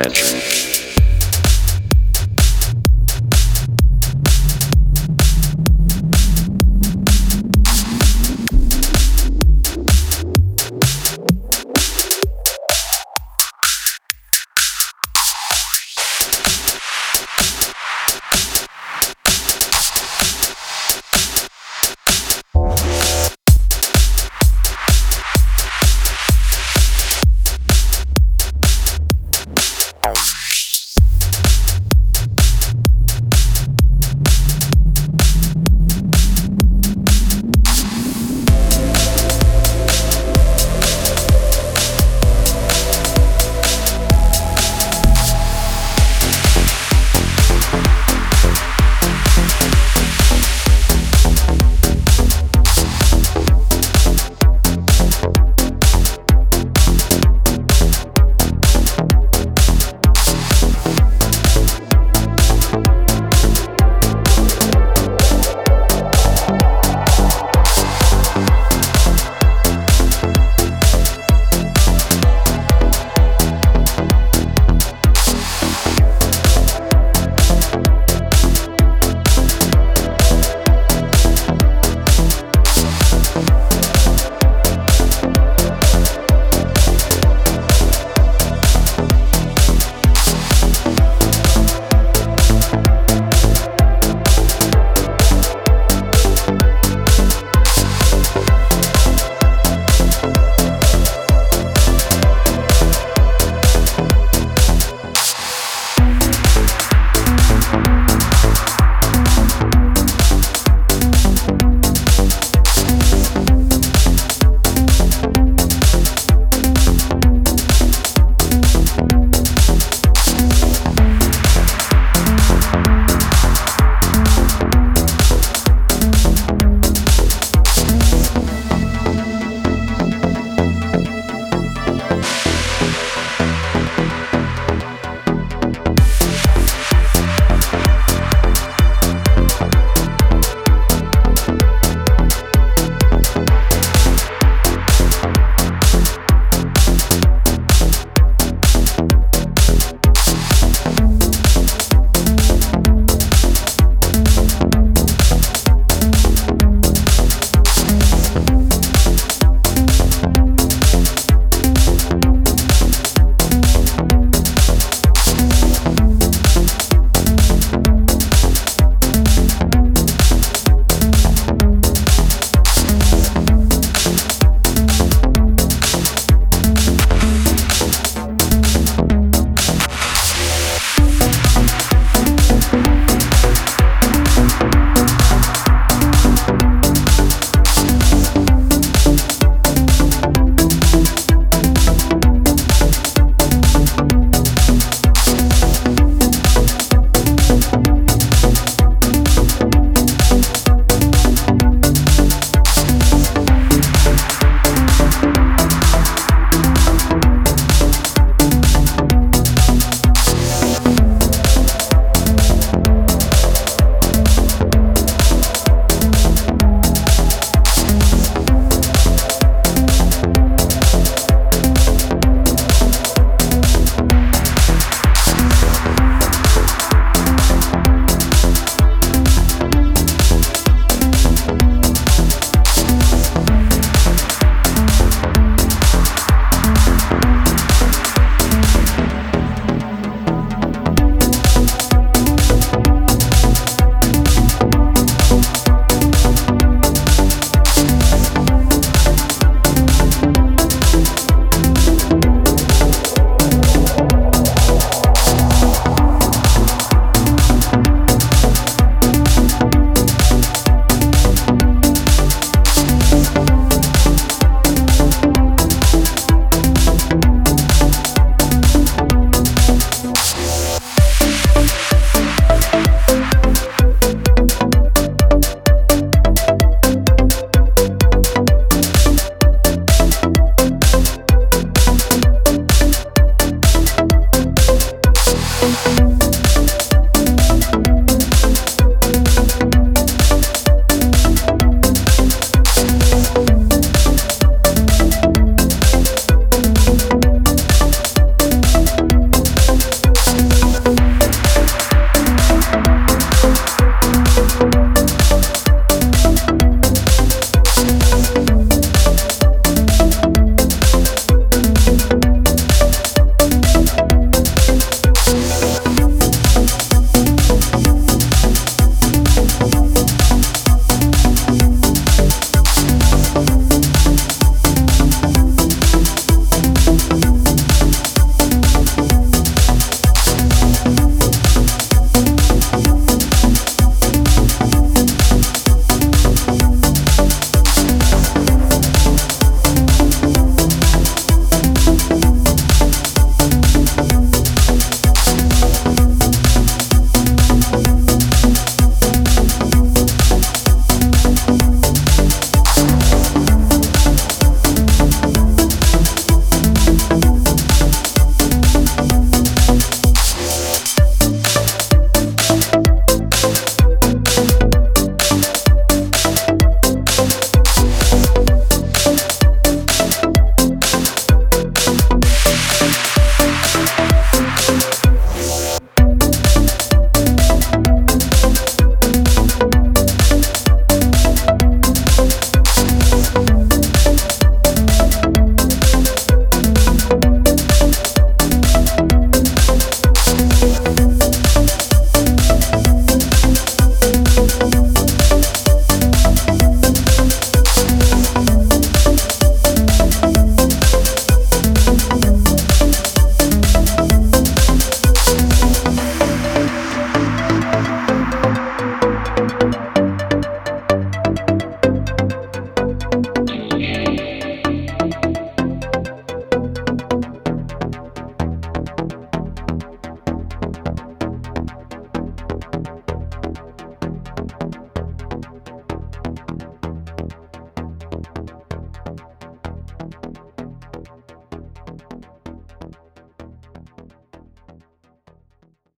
attention.